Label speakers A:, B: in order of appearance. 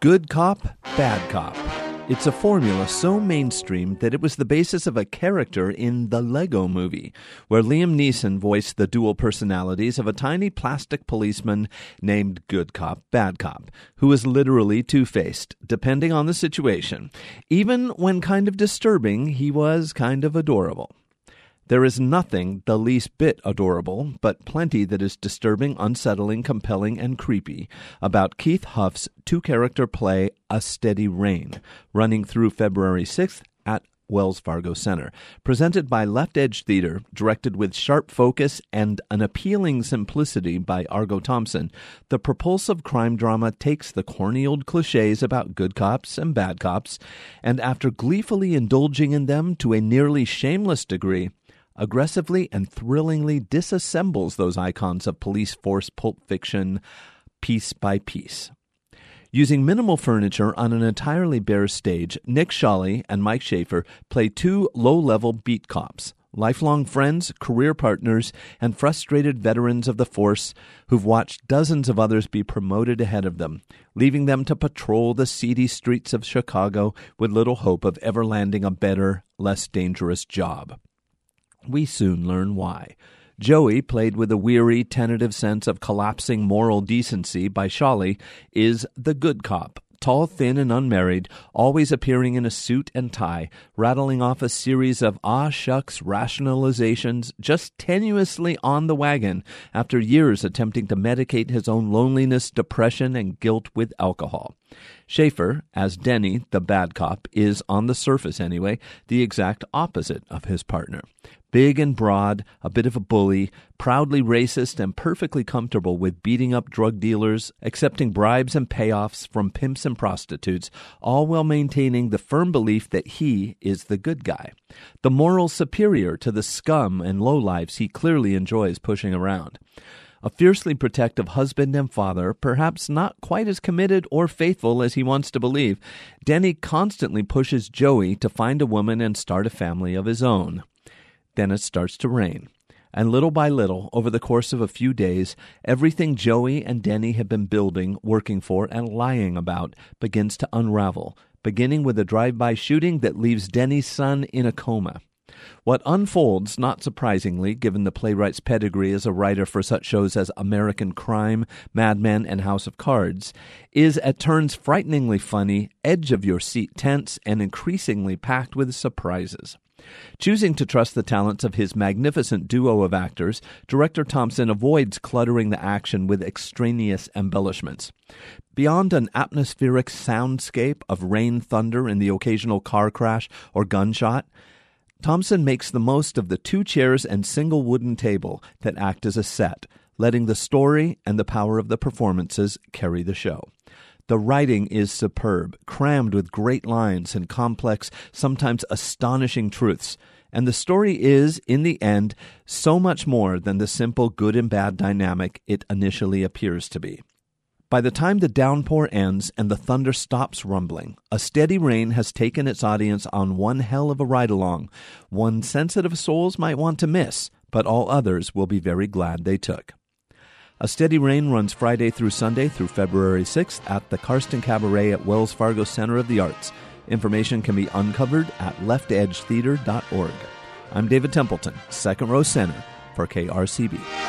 A: Good cop, bad cop. It's a formula so mainstream that it was the basis of a character in the Lego movie, where Liam Neeson voiced the dual personalities of a tiny plastic policeman named Good Cop, Bad Cop, who was literally two faced, depending on the situation. Even when kind of disturbing, he was kind of adorable. There is nothing the least bit adorable, but plenty that is disturbing, unsettling, compelling, and creepy about Keith Huff's two character play, A Steady Rain, running through February 6th at Wells Fargo Center. Presented by Left Edge Theater, directed with sharp focus and an appealing simplicity by Argo Thompson, the propulsive crime drama takes the corny old cliches about good cops and bad cops, and after gleefully indulging in them to a nearly shameless degree, aggressively and thrillingly disassembles those icons of police force pulp fiction piece by piece. Using minimal furniture on an entirely bare stage, Nick Sholley and Mike Schaefer play two low level beat cops, lifelong friends, career partners, and frustrated veterans of the force who've watched dozens of others be promoted ahead of them, leaving them to patrol the seedy streets of Chicago with little hope of ever landing a better, less dangerous job. We soon learn why. Joey, played with a weary, tentative sense of collapsing moral decency by Sholley, is the good cop, tall, thin, and unmarried, always appearing in a suit and tie, rattling off a series of ah shucks rationalizations just tenuously on the wagon after years attempting to medicate his own loneliness, depression, and guilt with alcohol. Schaefer, as Denny, the bad cop, is, on the surface anyway, the exact opposite of his partner. Big and broad, a bit of a bully, proudly racist, and perfectly comfortable with beating up drug dealers, accepting bribes and payoffs from pimps and prostitutes, all while maintaining the firm belief that he is the good guy, the moral superior to the scum and lowlifes he clearly enjoys pushing around. A fiercely protective husband and father, perhaps not quite as committed or faithful as he wants to believe, Denny constantly pushes Joey to find a woman and start a family of his own. Then it starts to rain. And little by little, over the course of a few days, everything Joey and Denny have been building, working for, and lying about begins to unravel, beginning with a drive by shooting that leaves Denny's son in a coma. What unfolds, not surprisingly, given the playwright's pedigree as a writer for such shows as American Crime, Mad Men, and House of Cards, is at turns frighteningly funny, edge of your seat tense, and increasingly packed with surprises. Choosing to trust the talents of his magnificent duo of actors, director Thompson avoids cluttering the action with extraneous embellishments. Beyond an atmospheric soundscape of rain, thunder, and the occasional car crash or gunshot, Thompson makes the most of the two chairs and single wooden table that act as a set, letting the story and the power of the performances carry the show. The writing is superb, crammed with great lines and complex, sometimes astonishing truths. And the story is, in the end, so much more than the simple good and bad dynamic it initially appears to be. By the time the downpour ends and the thunder stops rumbling, a steady rain has taken its audience on one hell of a ride along, one sensitive souls might want to miss, but all others will be very glad they took. A Steady Rain runs Friday through Sunday through February 6th at the Karsten Cabaret at Wells Fargo Center of the Arts. Information can be uncovered at leftedgetheater.org. I'm David Templeton, second row center for KRCB.